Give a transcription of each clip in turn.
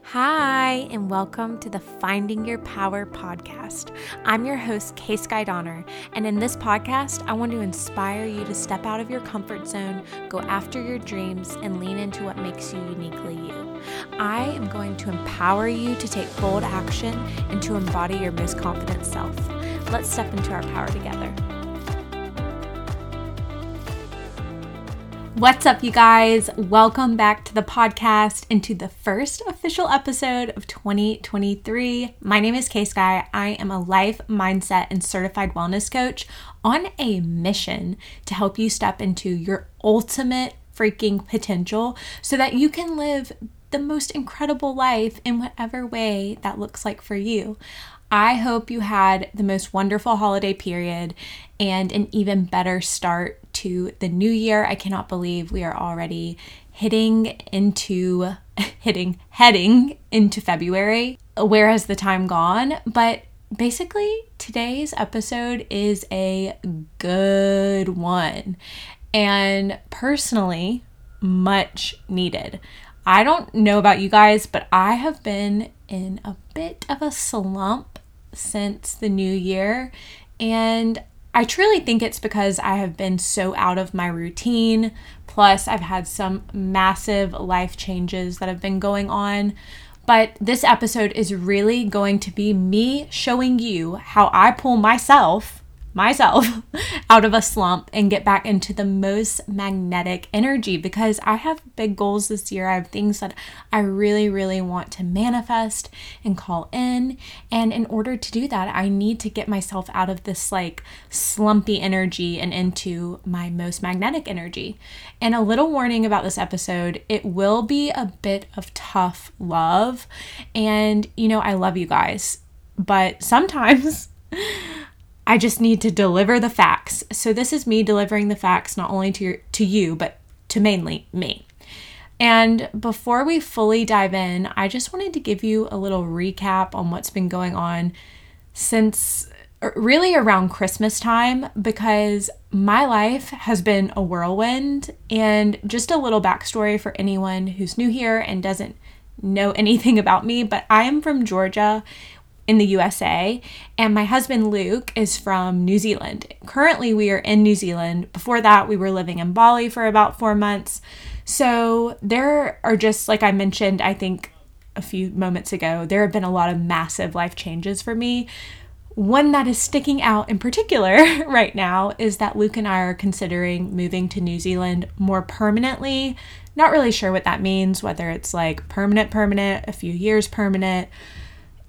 Hi, and welcome to the Finding Your Power podcast. I'm your host, Kay Sky Donner, and in this podcast, I want to inspire you to step out of your comfort zone, go after your dreams, and lean into what makes you uniquely you. I am going to empower you to take bold action and to embody your most confident self. Let's step into our power together. What's up, you guys? Welcome back to the podcast and to the first official episode of 2023. My name is Kay Sky. I am a life, mindset, and certified wellness coach on a mission to help you step into your ultimate freaking potential so that you can live the most incredible life in whatever way that looks like for you. I hope you had the most wonderful holiday period and an even better start to the new year. I cannot believe we are already hitting into hitting heading into February. Where has the time gone? But basically, today's episode is a good one. And personally, much needed. I don't know about you guys, but I have been in a bit of a slump since the new year. And I truly think it's because I have been so out of my routine. Plus, I've had some massive life changes that have been going on. But this episode is really going to be me showing you how I pull myself myself out of a slump and get back into the most magnetic energy because I have big goals this year. I have things that I really, really want to manifest and call in. And in order to do that, I need to get myself out of this like slumpy energy and into my most magnetic energy. And a little warning about this episode it will be a bit of tough love. And, you know, I love you guys, but sometimes. I just need to deliver the facts. So this is me delivering the facts not only to your, to you but to mainly me. And before we fully dive in, I just wanted to give you a little recap on what's been going on since er, really around Christmas time because my life has been a whirlwind. And just a little backstory for anyone who's new here and doesn't know anything about me, but I am from Georgia in the USA, and my husband Luke is from New Zealand. Currently, we are in New Zealand. Before that, we were living in Bali for about four months. So, there are just, like I mentioned, I think a few moments ago, there have been a lot of massive life changes for me. One that is sticking out in particular right now is that Luke and I are considering moving to New Zealand more permanently. Not really sure what that means, whether it's like permanent, permanent, a few years permanent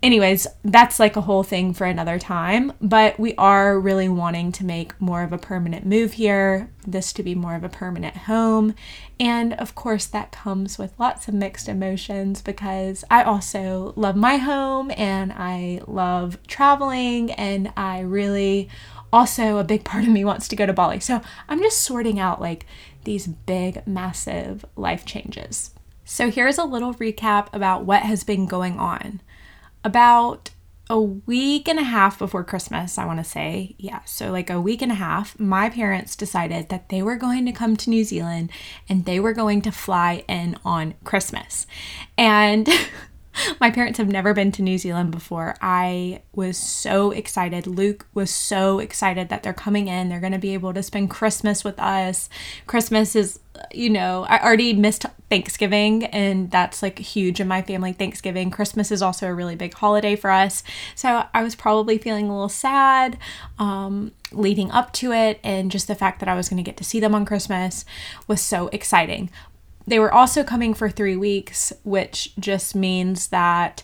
anyways, that's like a whole thing for another time. But we are really wanting to make more of a permanent move here, this to be more of a permanent home. And of course, that comes with lots of mixed emotions because I also love my home and I love traveling, and I really also a big part of me wants to go to Bali. So I'm just sorting out like these big, massive life changes. So here's a little recap about what has been going on about a week and a half before Christmas, I want to say. Yeah, so like a week and a half, my parents decided that they were going to come to New Zealand and they were going to fly in on Christmas. And my parents have never been to New Zealand before. I was so excited. Luke was so excited that they're coming in. They're going to be able to spend Christmas with us. Christmas is, you know, I already missed Thanksgiving, and that's like huge in my family. Thanksgiving. Christmas is also a really big holiday for us. So I was probably feeling a little sad um, leading up to it, and just the fact that I was going to get to see them on Christmas was so exciting. They were also coming for three weeks, which just means that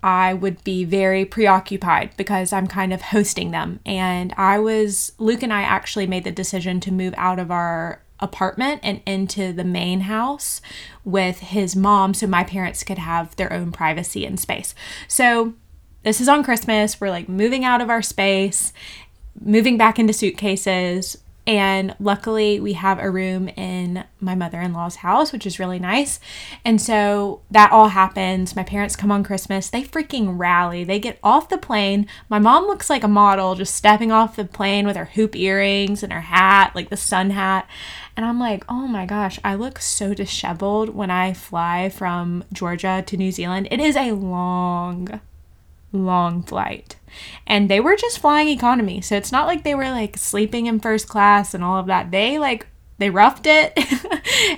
I would be very preoccupied because I'm kind of hosting them. And I was, Luke and I actually made the decision to move out of our apartment and into the main house with his mom so my parents could have their own privacy and space. So this is on Christmas. We're like moving out of our space, moving back into suitcases, And luckily, we have a room in my mother in law's house, which is really nice. And so that all happens. My parents come on Christmas. They freaking rally. They get off the plane. My mom looks like a model just stepping off the plane with her hoop earrings and her hat, like the sun hat. And I'm like, oh my gosh, I look so disheveled when I fly from Georgia to New Zealand. It is a long, long flight. And they were just flying economy. So it's not like they were like sleeping in first class and all of that. They like they roughed it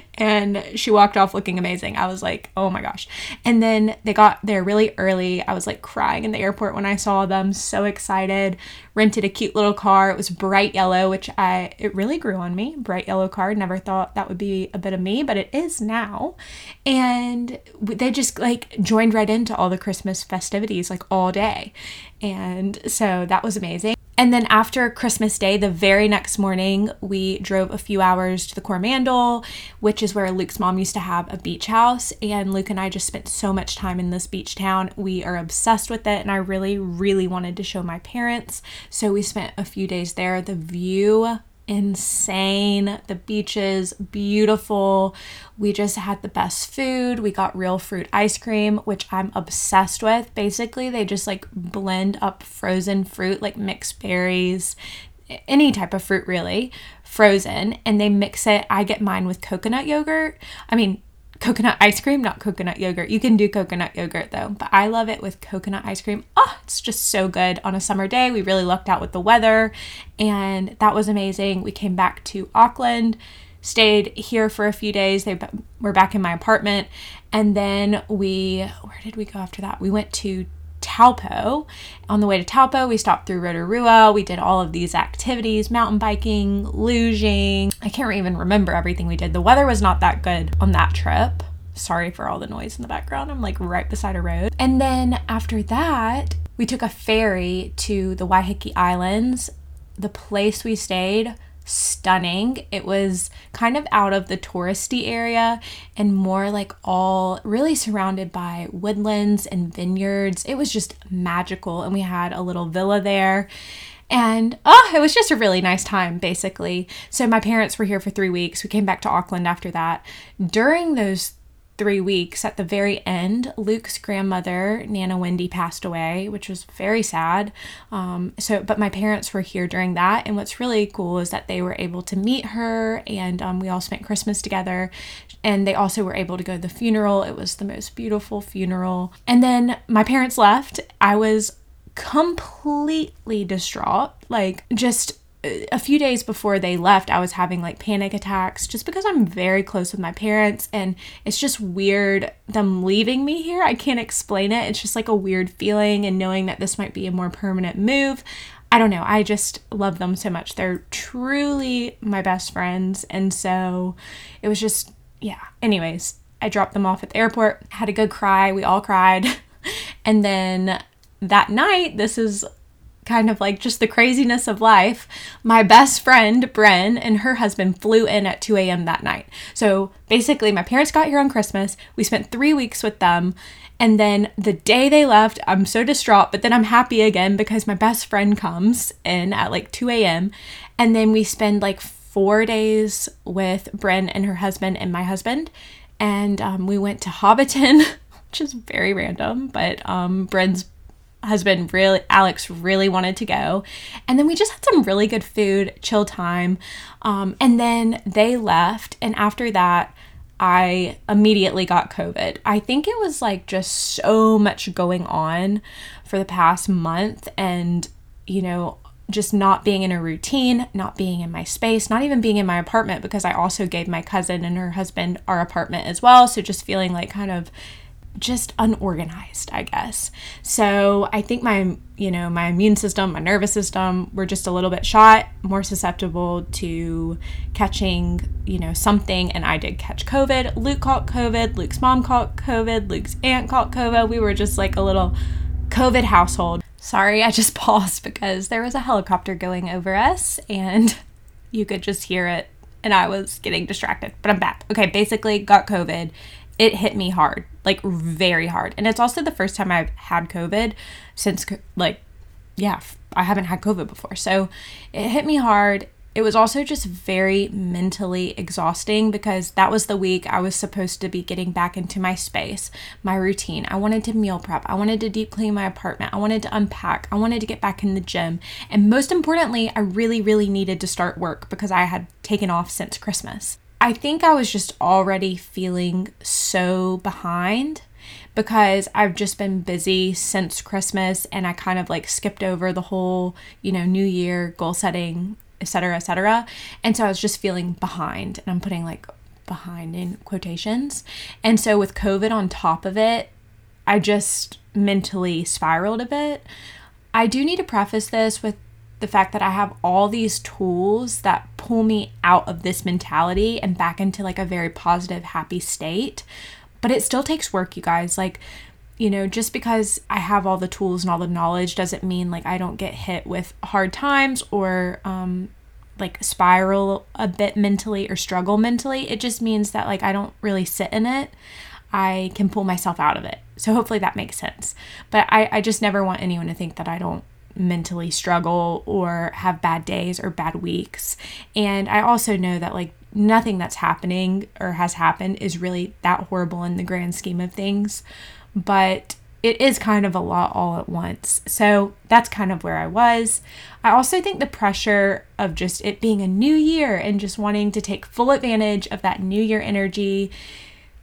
and she walked off looking amazing. I was like, oh my gosh. And then they got there really early. I was like crying in the airport when I saw them, so excited. Rented a cute little car. It was bright yellow, which I, it really grew on me. Bright yellow car. Never thought that would be a bit of me, but it is now. And they just like joined right into all the Christmas festivities like all day. And so that was amazing. And then after Christmas Day, the very next morning, we drove a few hours to the Coromandel, which is where Luke's mom used to have a beach house. And Luke and I just spent so much time in this beach town. We are obsessed with it, and I really, really wanted to show my parents. So we spent a few days there. The view insane. The beaches, beautiful. We just had the best food. We got real fruit ice cream, which I'm obsessed with. Basically, they just like blend up frozen fruit, like mixed berries, any type of fruit really, frozen, and they mix it. I get mine with coconut yogurt. I mean, coconut ice cream, not coconut yogurt. You can do coconut yogurt though, but I love it with coconut ice cream. Oh, it's just so good on a summer day. We really lucked out with the weather, and that was amazing. We came back to Auckland, stayed here for a few days. They were back in my apartment, and then we where did we go after that? We went to Taupo. On the way to Taupo, we stopped through Rotorua. We did all of these activities mountain biking, luging. I can't even remember everything we did. The weather was not that good on that trip. Sorry for all the noise in the background. I'm like right beside a road. And then after that, we took a ferry to the Waiheke Islands. The place we stayed stunning. It was kind of out of the touristy area and more like all really surrounded by woodlands and vineyards. It was just magical. And we had a little villa there. And oh, it was just a really nice time, basically. So, my parents were here for three weeks. We came back to Auckland after that. During those three weeks, at the very end, Luke's grandmother, Nana Wendy, passed away, which was very sad. Um, so, but my parents were here during that, and what's really cool is that they were able to meet her, and um, we all spent Christmas together. And they also were able to go to the funeral. It was the most beautiful funeral. And then my parents left. I was completely distraught, like just a few days before they left, I was having like panic attacks just because I'm very close with my parents and it's just weird them leaving me here. I can't explain it. It's just like a weird feeling and knowing that this might be a more permanent move. I don't know. I just love them so much. They're truly my best friends. And so it was just, yeah. Anyways, I dropped them off at the airport, had a good cry. We all cried. and then that night, this is kind of like just the craziness of life, my best friend, Bren, and her husband flew in at 2 a.m. that night. So basically, my parents got here on Christmas. We spent three weeks with them. And then the day they left, I'm so distraught, but then I'm happy again because my best friend comes in at like 2 a.m. And then we spend like four days with Bren and her husband and my husband. And um, we went to Hobbiton, which is very random, but um, Bren's husband really alex really wanted to go. And then we just had some really good food chill time. Um, and then they left. And after that i immediately got covid. I think it was like just so much going on for the past month and you know just not being in a routine, not being in my space, not even being in my apartment because I also gave my cousin and her husband our apartment as well. So just feeling like kind of just unorganized, I guess. So I think my, you know, my immune system, my nervous system were just a little bit shot, more susceptible to catching, you know, something. And I did catch COVID. Luke caught COVID. Luke's mom caught COVID. Luke's aunt caught COVID. We were just like a little COVID household. Sorry, I just paused because there was a helicopter going over us and you could just hear it and I was getting distracted. But I'm back. Okay, basically got COVID it hit me hard, like very hard. And it's also the first time I've had COVID since, like, yeah, I haven't had COVID before. So it hit me hard. it was also just very mentally exhausting because that was the week I was supposed to be getting back into my space, my routine. I wanted to meal prep. I wanted to deep clean my apartment. I wanted to unpack. I wanted to get back in the gym. And most importantly, I really, really needed to start work because I had taken off since Christmas. I think I was just already feeling so behind because I've just been busy since Christmas and I kind of like skipped over the whole, you know, new year goal setting etc etc and so i was just feeling behind and i'm putting like behind in quotations. And so with covid on top of it i just mentally spiraled a bit. I do need to preface this with the fact that i have all these tools that pull me out of this mentality and back into like a very positive happy state but it still takes work you guys like you know, just because I have all the tools and all the knowledge doesn't mean like I don't get hit with hard times or um, like spiral a bit mentally or struggle mentally. It just means that like I don't really sit in it. I can pull myself out of it. So hopefully that makes sense. But I, I just never want anyone to think that I don't mentally struggle or have bad days or bad weeks. And I also know that like nothing that's happening or has happened is really that horrible in the grand scheme of things but it is kind of a lot all at once. So that's kind of where I was. I also think the pressure of just it being a new year and just wanting to take full advantage of that new year energy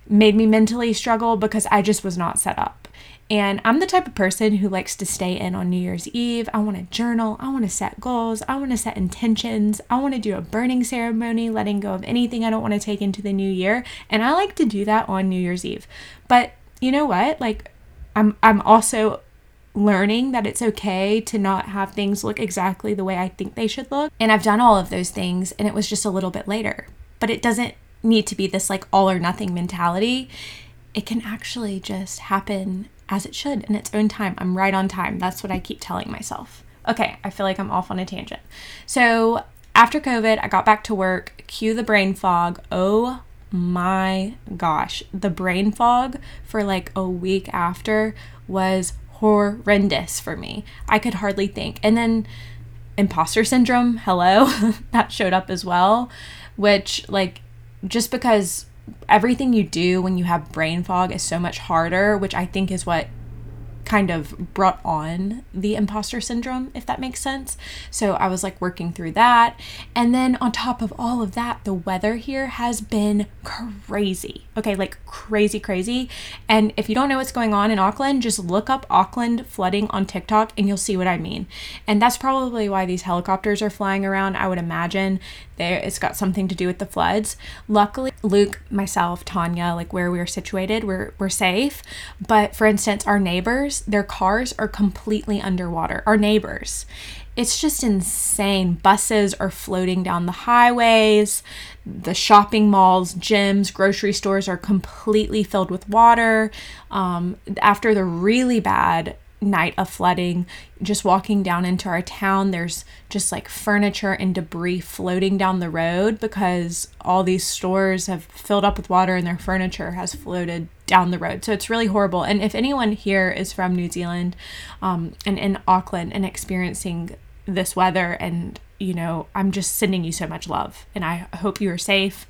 made me mentally struggle because I just was not set up. And I'm the type of person who likes to stay in on New Year's Eve. I want to journal. I want to set goals. I want to set intentions. I want to do a burning ceremony, letting go of anything I don't want to take into the new year. And I like to do that on New Year's Eve. But you know what? Like I'm I'm also learning that it's okay to not have things look exactly the way I think they should look. And I've done all of those things and it was just a little bit later. But it doesn't need to be this like all or nothing mentality. It can actually just happen as it should in its own time. I'm right on time. That's what I keep telling myself. Okay, I feel like I'm off on a tangent. So, after COVID, I got back to work. Cue the brain fog. Oh my gosh, the brain fog for like a week after was horrendous for me. I could hardly think. And then imposter syndrome, hello, that showed up as well, which, like, just because everything you do when you have brain fog is so much harder, which I think is what kind of brought on the imposter syndrome, if that makes sense. So I was like working through that. And then on top of all of that, the weather here has been crazy. Okay, like crazy, crazy. And if you don't know what's going on in Auckland, just look up Auckland flooding on TikTok and you'll see what I mean. And that's probably why these helicopters are flying around. I would imagine there it's got something to do with the floods. Luckily, Luke, myself, Tanya, like where we are situated, we're we're safe. But for instance, our neighbors, their cars are completely underwater. Our neighbors. It's just insane. Buses are floating down the highways. The shopping malls, gyms, grocery stores are completely filled with water. Um, after the really bad night of flooding, just walking down into our town, there's just like furniture and debris floating down the road because all these stores have filled up with water and their furniture has floated down the road. So it's really horrible. And if anyone here is from New Zealand um, and in Auckland and experiencing this weather, and you know, I'm just sending you so much love. And I hope you are safe.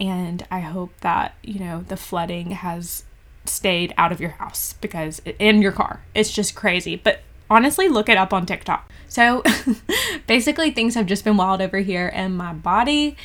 And I hope that, you know, the flooding has stayed out of your house because in your car. It's just crazy. But honestly, look it up on TikTok. So basically, things have just been wild over here, and my body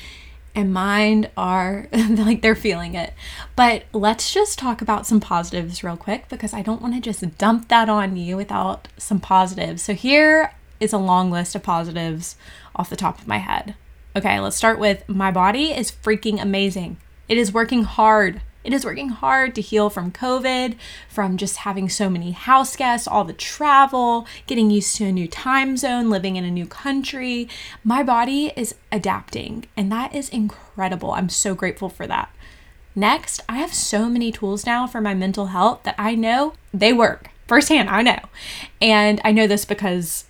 and mind are like they're feeling it. But let's just talk about some positives real quick because I don't want to just dump that on you without some positives. So here is a long list of positives off the top of my head. Okay, let's start with my body is freaking amazing. It is working hard it is working hard to heal from COVID, from just having so many house guests, all the travel, getting used to a new time zone, living in a new country. My body is adapting, and that is incredible. I'm so grateful for that. Next, I have so many tools now for my mental health that I know they work firsthand. I know. And I know this because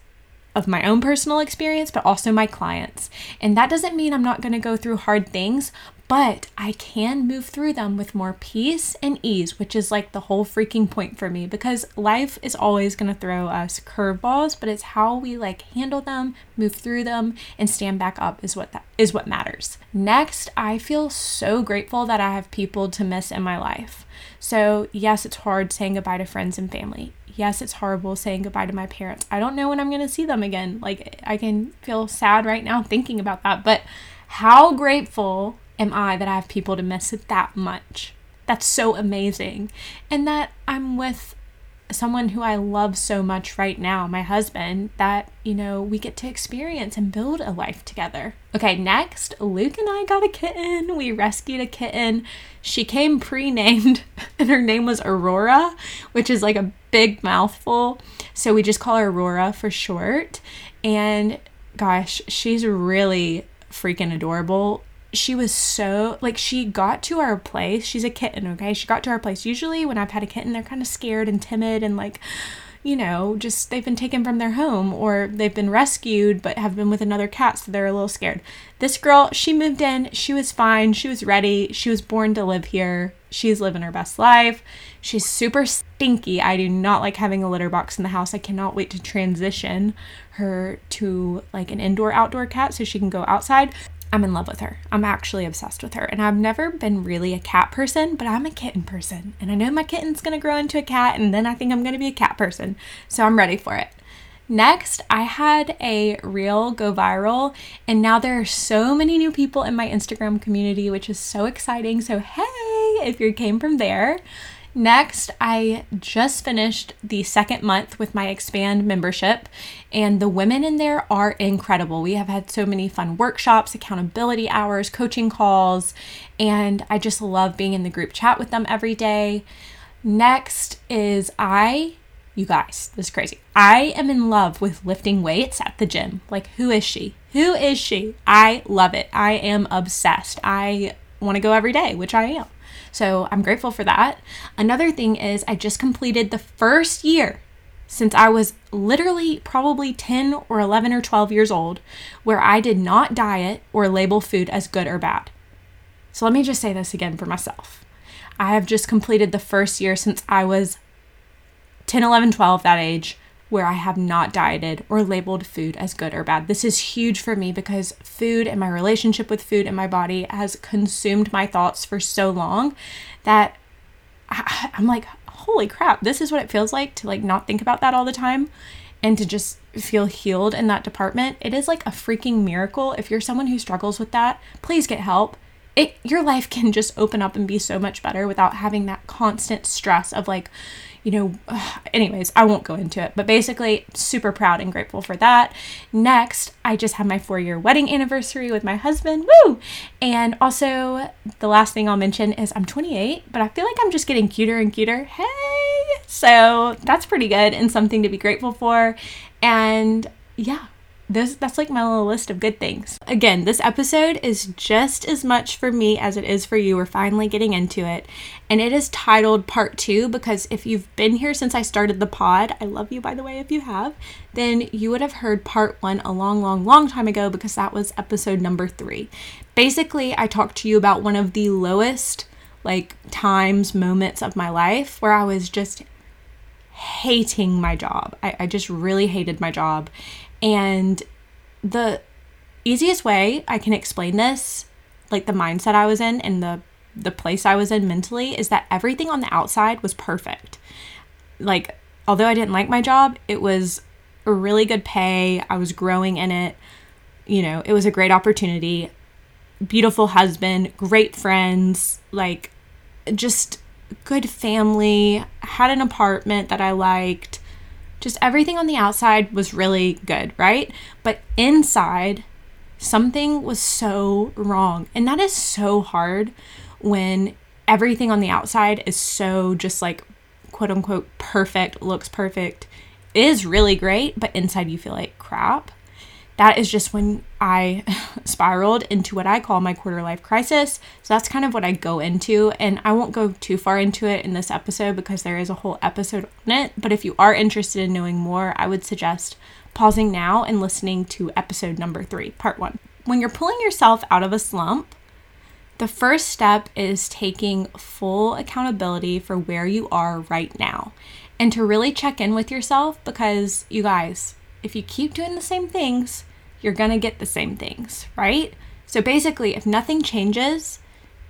of my own personal experience, but also my clients. And that doesn't mean I'm not going to go through hard things, but I can move through them with more peace and ease, which is like the whole freaking point for me because life is always going to throw us curveballs, but it's how we like handle them, move through them, and stand back up is what that is what matters. Next, I feel so grateful that I have people to miss in my life. So, yes, it's hard saying goodbye to friends and family. Yes, it's horrible saying goodbye to my parents. I don't know when I'm going to see them again. Like, I can feel sad right now thinking about that, but how grateful am I that I have people to miss it that much? That's so amazing. And that I'm with someone who I love so much right now, my husband, that, you know, we get to experience and build a life together. Okay, next, Luke and I got a kitten. We rescued a kitten. She came pre named, and her name was Aurora, which is like a big mouthful. So we just call her Aurora for short. And gosh, she's really freaking adorable she was so like she got to our place. She's a kitten, okay? She got to our place. Usually when I've had a kitten, they're kind of scared and timid and like you know, just they've been taken from their home or they've been rescued but have been with another cat, so they're a little scared. This girl, she moved in, she was fine, she was ready, she was born to live here. She's living her best life. She's super stinky. I do not like having a litter box in the house. I cannot wait to transition her to like an indoor outdoor cat so she can go outside. I'm in love with her. I'm actually obsessed with her. And I've never been really a cat person, but I'm a kitten person. And I know my kitten's gonna grow into a cat, and then I think I'm gonna be a cat person. So I'm ready for it. Next, I had a reel go viral, and now there are so many new people in my Instagram community, which is so exciting. So, hey, if you came from there, Next, I just finished the second month with my Expand membership, and the women in there are incredible. We have had so many fun workshops, accountability hours, coaching calls, and I just love being in the group chat with them every day. Next is I, you guys, this is crazy. I am in love with lifting weights at the gym. Like, who is she? Who is she? I love it. I am obsessed. I want to go every day, which I am. So I'm grateful for that. Another thing is, I just completed the first year since I was literally probably 10 or 11 or 12 years old where I did not diet or label food as good or bad. So let me just say this again for myself. I have just completed the first year since I was 10, 11, 12, that age, where I have not dieted or labeled food as good or bad. This is huge for me because food and my relationship with food and my body has consumed my thoughts for so long that I, am like, holy crap, this is what it feels like to like not think about that all the time and to just feel healed in that department. It is like a freaking miracle. If you're someone who struggles with that, please get help. It your life can just open up and be so much better without having that constant stress of like you know, anyways, I won't go into it, but basically, super proud and grateful for that. Next, I just had my four year wedding anniversary with my husband. Woo! And also, the last thing I'll mention is I'm 28, but I feel like I'm just getting cuter and cuter. Hey! So that's pretty good and something to be grateful for. And yeah, this that's like my little list of good things. Again, this episode is just as much for me as it is for you. We're finally getting into it. And it is titled part 2 because if you've been here since I started the pod, I love you by the way if you have, then you would have heard part 1 a long long long time ago because that was episode number 3. Basically, I talked to you about one of the lowest like times moments of my life where I was just hating my job. I, I just really hated my job and the easiest way I can explain this, like the mindset I was in and the the place I was in mentally is that everything on the outside was perfect. Like although I didn't like my job, it was a really good pay. I was growing in it. You know, it was a great opportunity. Beautiful husband, great friends, like just good family, had an apartment that I liked just everything on the outside was really good, right? But inside, something was so wrong. And that is so hard when everything on the outside is so just like quote unquote perfect, looks perfect, is really great, but inside you feel like crap. that is just when I spiraled into what I call my quarter life crisis. So that's kind of what I go into. And I won't go too far into it in this episode because there is a whole episode on it. But if you are interested in knowing more, I would suggest pausing now and listening to episode number three, part one. When you're pulling yourself out of a slump, the first step is taking full accountability for where you are right now and to really check in with yourself because you guys, if you keep doing the same things, you're going to get the same things, right? So basically, if nothing changes,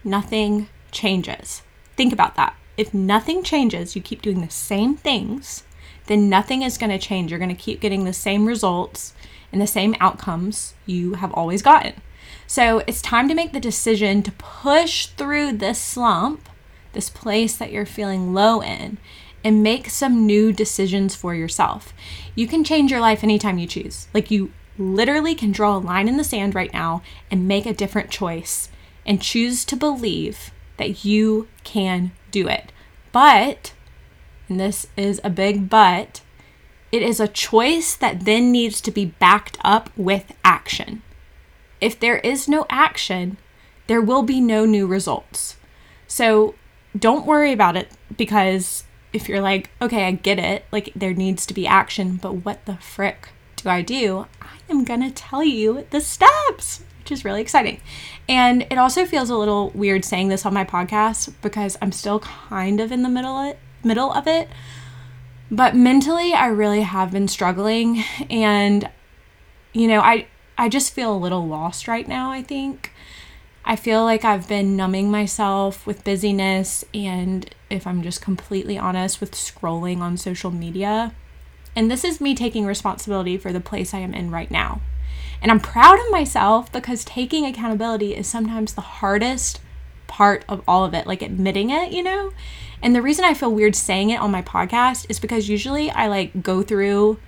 nothing changes. Think about that. If nothing changes, you keep doing the same things, then nothing is going to change. You're going to keep getting the same results and the same outcomes you have always gotten. So it's time to make the decision to push through this slump, this place that you're feeling low in, and make some new decisions for yourself. You can change your life anytime you choose. Like you literally can draw a line in the sand right now and make a different choice and choose to believe that you can do it. But, and this is a big but, it is a choice that then needs to be backed up with action. If there is no action, there will be no new results. So don't worry about it because if you're like, okay, I get it, like there needs to be action, but what the frick do I do? I am gonna tell you the steps, which is really exciting. And it also feels a little weird saying this on my podcast because I'm still kind of in the middle of middle of it. But mentally, I really have been struggling, and you know, I I just feel a little lost right now. I think I feel like I've been numbing myself with busyness and, if I'm just completely honest, with scrolling on social media. And this is me taking responsibility for the place I am in right now. And I'm proud of myself because taking accountability is sometimes the hardest part of all of it, like admitting it, you know? And the reason I feel weird saying it on my podcast is because usually I like go through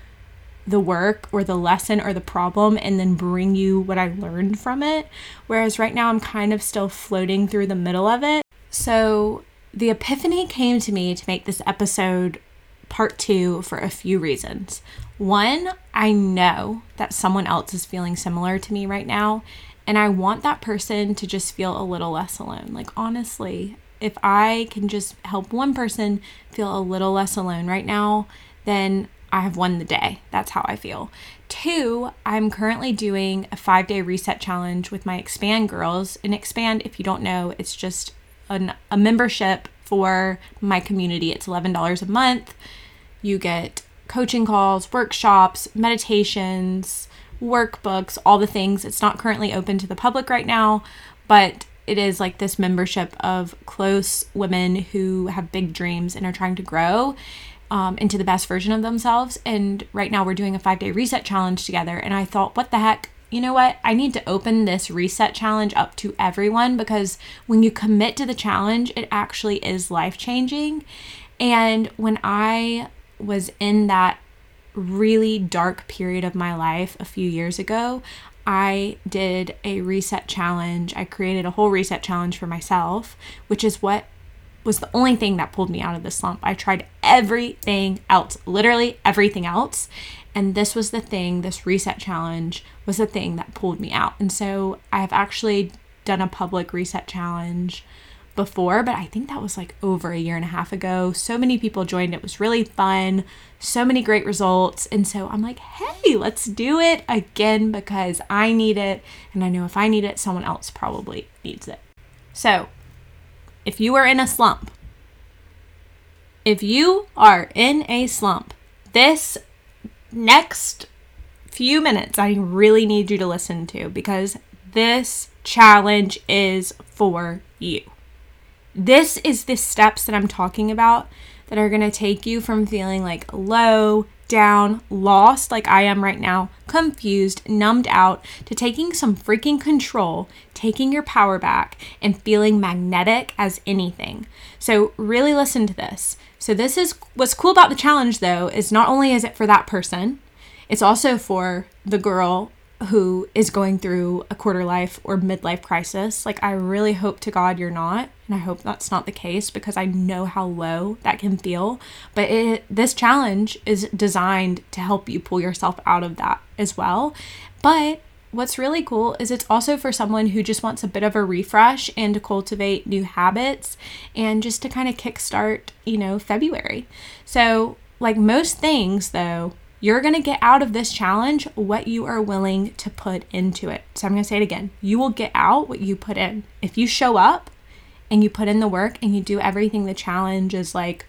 the work or the lesson or the problem and then bring you what I learned from it. Whereas right now I'm kind of still floating through the middle of it. So the epiphany came to me to make this episode part two for a few reasons. One, I know that someone else is feeling similar to me right now, and I want that person to just feel a little less alone. Like, honestly, if I can just help one person feel a little less alone right now, then I have won the day. That's how I feel. Two, I'm currently doing a five day reset challenge with my Expand girls. And Expand, if you don't know, it's just an, a membership for my community. It's $11 a month. You get coaching calls, workshops, meditations, workbooks, all the things. It's not currently open to the public right now, but it is like this membership of close women who have big dreams and are trying to grow um, into the best version of themselves. And right now we're doing a five day reset challenge together. And I thought, what the heck? You know what? I need to open this reset challenge up to everyone because when you commit to the challenge, it actually is life changing. And when I was in that really dark period of my life a few years ago, I did a reset challenge. I created a whole reset challenge for myself, which is what was the only thing that pulled me out of the slump. I tried everything else, literally everything else. And this was the thing, this reset challenge was the thing that pulled me out. And so I've actually done a public reset challenge before, but I think that was like over a year and a half ago. So many people joined. It was really fun. So many great results. And so I'm like, hey, let's do it again because I need it. And I know if I need it, someone else probably needs it. So if you are in a slump, if you are in a slump, this next few minutes I really need you to listen to because this challenge is for you. This is the steps that I'm talking about that are going to take you from feeling like low, down, lost like I am right now, confused, numbed out, to taking some freaking control, taking your power back, and feeling magnetic as anything. So, really listen to this. So, this is what's cool about the challenge though, is not only is it for that person, it's also for the girl who is going through a quarter life or midlife crisis. Like, I really hope to God you're not. And I hope that's not the case because I know how low that can feel. But it, this challenge is designed to help you pull yourself out of that as well. But what's really cool is it's also for someone who just wants a bit of a refresh and to cultivate new habits and just to kind of kickstart, you know, February. So, like most things, though, you're going to get out of this challenge what you are willing to put into it. So, I'm going to say it again. You will get out what you put in. If you show up and you put in the work and you do everything the challenge is like,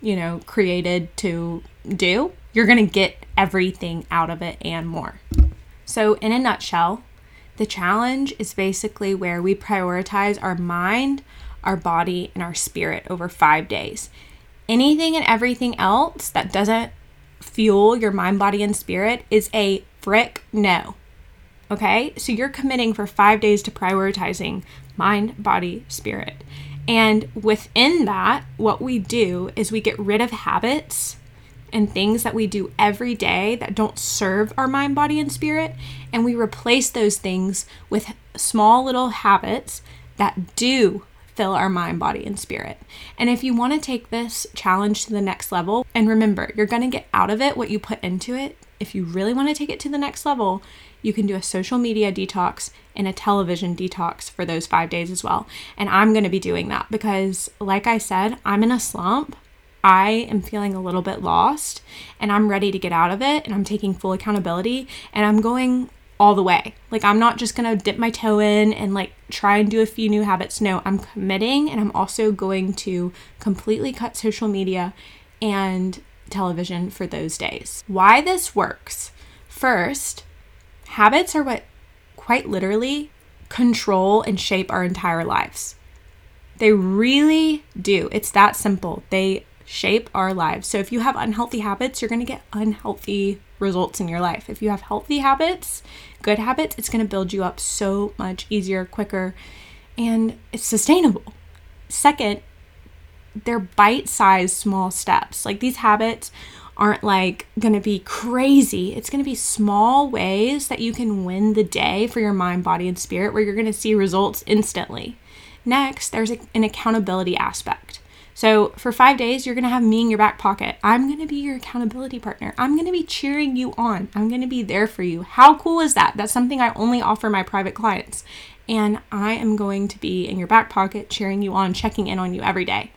you know, created to do, you're going to get everything out of it and more. So, in a nutshell, the challenge is basically where we prioritize our mind, our body, and our spirit over five days. Anything and everything else that doesn't fuel your mind, body, and spirit is a frick no. Okay, so you're committing for five days to prioritizing mind, body, spirit. And within that, what we do is we get rid of habits and things that we do every day that don't serve our mind, body, and spirit. And we replace those things with small little habits that do fill our mind, body, and spirit. And if you want to take this challenge to the next level, and remember, you're going to get out of it what you put into it. If you really want to take it to the next level, you can do a social media detox and a television detox for those five days as well. And I'm going to be doing that because, like I said, I'm in a slump. I am feeling a little bit lost and I'm ready to get out of it and I'm taking full accountability and I'm going all the way. Like, I'm not just gonna dip my toe in and like try and do a few new habits. No, I'm committing and I'm also going to completely cut social media and television for those days. Why this works first, habits are what quite literally control and shape our entire lives. They really do. It's that simple. They shape our lives. So if you have unhealthy habits, you're going to get unhealthy results in your life. If you have healthy habits, good habits, it's going to build you up so much easier, quicker, and it's sustainable. Second, they're bite sized small steps. Like these habits aren't like going to be crazy. It's going to be small ways that you can win the day for your mind, body, and spirit where you're going to see results instantly. Next, there's an accountability aspect. So, for five days, you're going to have me in your back pocket. I'm going to be your accountability partner. I'm going to be cheering you on. I'm going to be there for you. How cool is that? That's something I only offer my private clients. And I am going to be in your back pocket, cheering you on, checking in on you every day.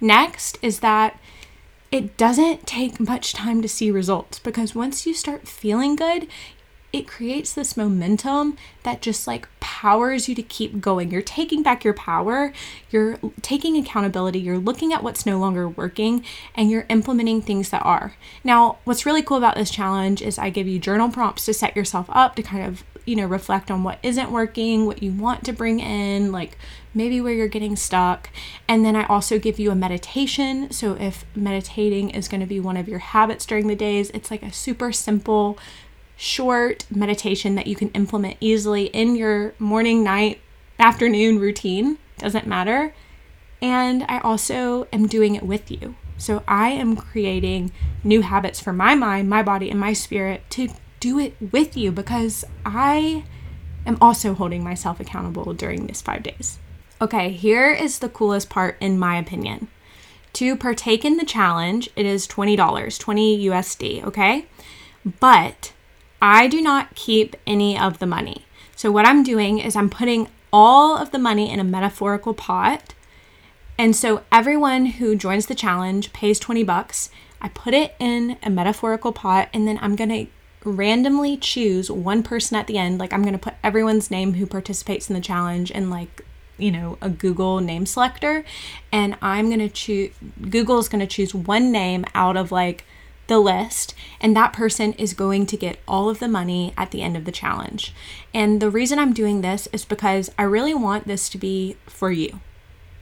Next is that it doesn't take much time to see results because once you start feeling good, it creates this momentum that just like powers you to keep going. You're taking back your power, you're taking accountability, you're looking at what's no longer working, and you're implementing things that are. Now, what's really cool about this challenge is I give you journal prompts to set yourself up to kind of you know, reflect on what isn't working, what you want to bring in, like maybe where you're getting stuck. And then I also give you a meditation. So if meditating is going to be one of your habits during the days, it's like a super simple short meditation that you can implement easily in your morning, night, afternoon routine. Doesn't matter. And I also am doing it with you. So I am creating new habits for my mind, my body, and my spirit to do it with you because I am also holding myself accountable during this five days. Okay, here is the coolest part, in my opinion. To partake in the challenge, it is $20, 20 USD, okay? But I do not keep any of the money. So, what I'm doing is I'm putting all of the money in a metaphorical pot. And so, everyone who joins the challenge pays 20 bucks. I put it in a metaphorical pot, and then I'm going to randomly choose one person at the end. Like, I'm going to put everyone's name who participates in the challenge in like you know a google name selector and i'm going to choose google is going to choose one name out of like the list, and that person is going to get all of the money at the end of the challenge. And the reason I'm doing this is because I really want this to be for you.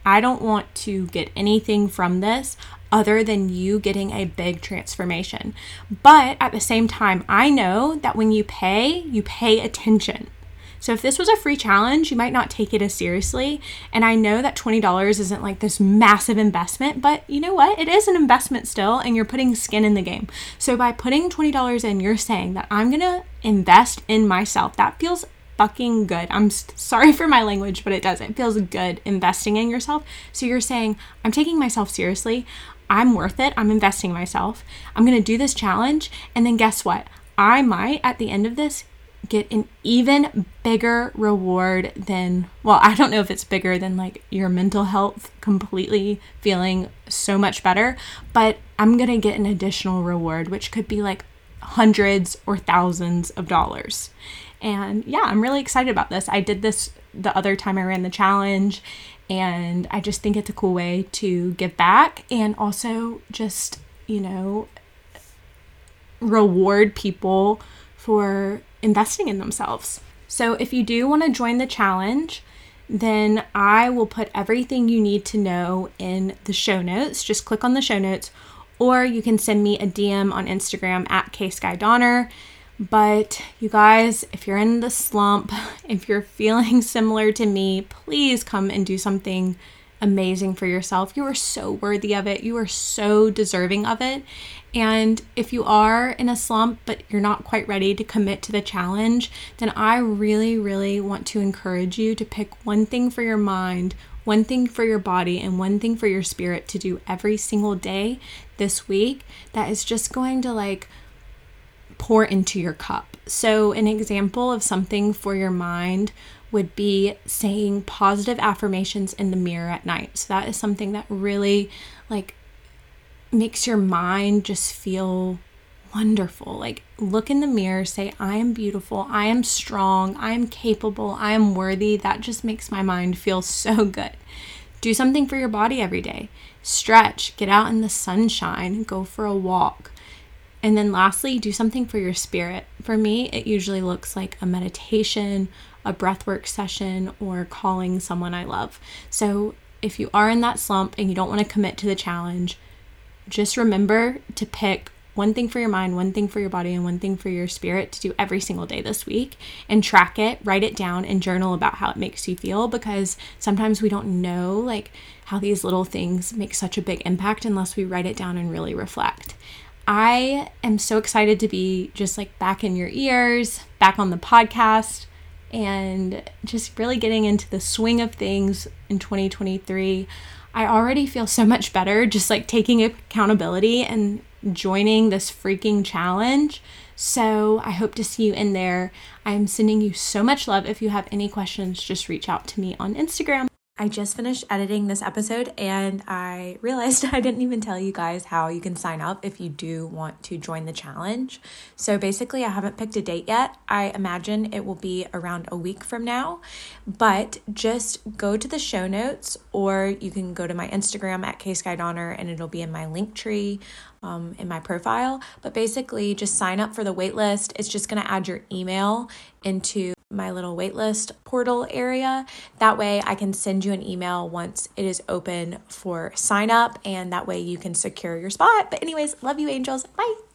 I don't want to get anything from this other than you getting a big transformation. But at the same time, I know that when you pay, you pay attention. So if this was a free challenge, you might not take it as seriously. And I know that $20 isn't like this massive investment, but you know what? It is an investment still, and you're putting skin in the game. So by putting $20 in, you're saying that I'm gonna invest in myself. That feels fucking good. I'm sorry for my language, but it does. It feels good investing in yourself. So you're saying, I'm taking myself seriously. I'm worth it. I'm investing in myself. I'm going to do this challenge. And then guess what? I might, at the end of this, get an even bigger reward than, well, I don't know if it's bigger than like your mental health completely feeling so much better, but I'm going to get an additional reward, which could be like hundreds or thousands of dollars. And yeah, I'm really excited about this. I did this the other time I ran the challenge, and I just think it's a cool way to give back and also just, you know, reward people for investing in themselves. So if you do want to join the challenge, then I will put everything you need to know in the show notes. Just click on the show notes, or you can send me a DM on Instagram at kskyDonner. But you guys, if you're in the slump, if you're feeling similar to me, please come and do something amazing for yourself. You are so worthy of it. You are so deserving of it. And if you are in a slump, but you're not quite ready to commit to the challenge, then I really, really want to encourage you to pick one thing for your mind, one thing for your body, and one thing for your spirit to do every single day this week that is just going to like pour into your cup. So, an example of something for your mind would be saying positive affirmations in the mirror at night. So that is something that really like makes your mind just feel wonderful. Like look in the mirror, say I am beautiful, I am strong, I am capable, I am worthy. That just makes my mind feel so good. Do something for your body every day. Stretch, get out in the sunshine, go for a walk. And then lastly, do something for your spirit. For me, it usually looks like a meditation a breathwork session, or calling someone I love. So if you are in that slump and you don't want to commit to the challenge, just remember to pick one thing for your mind, one thing for your body, and one thing for your spirit to do every single day this week and track it, write it down, and journal about how it makes you feel because sometimes we don't know like how these little things make such a big impact unless we write it down and really reflect. I am so excited to be just like back in your ears, back on the podcast and just really getting into the swing of things in 2023. I already feel so much better just like taking accountability and joining this freaking challenge. So I hope to see you in there. I'm sending you so much love. If you have any questions, just reach out to me on Instagram. I just finished editing this episode and I realized I didn't even tell you guys how you can sign up if you do want to join the challenge. So basically, I haven't picked a date yet. I imagine it will be around a week from now, but just go to the show notes or you can go to my Instagram at kskyDonner and it'll be in my Linktree um, in my profile. But basically, just sign up for the waitlist. It's just going to add your email into my little waitlist portal area. That way, I can send you an email once it is open for sign up, and that way you can secure your spot. But, anyways, love you, angels. Bye.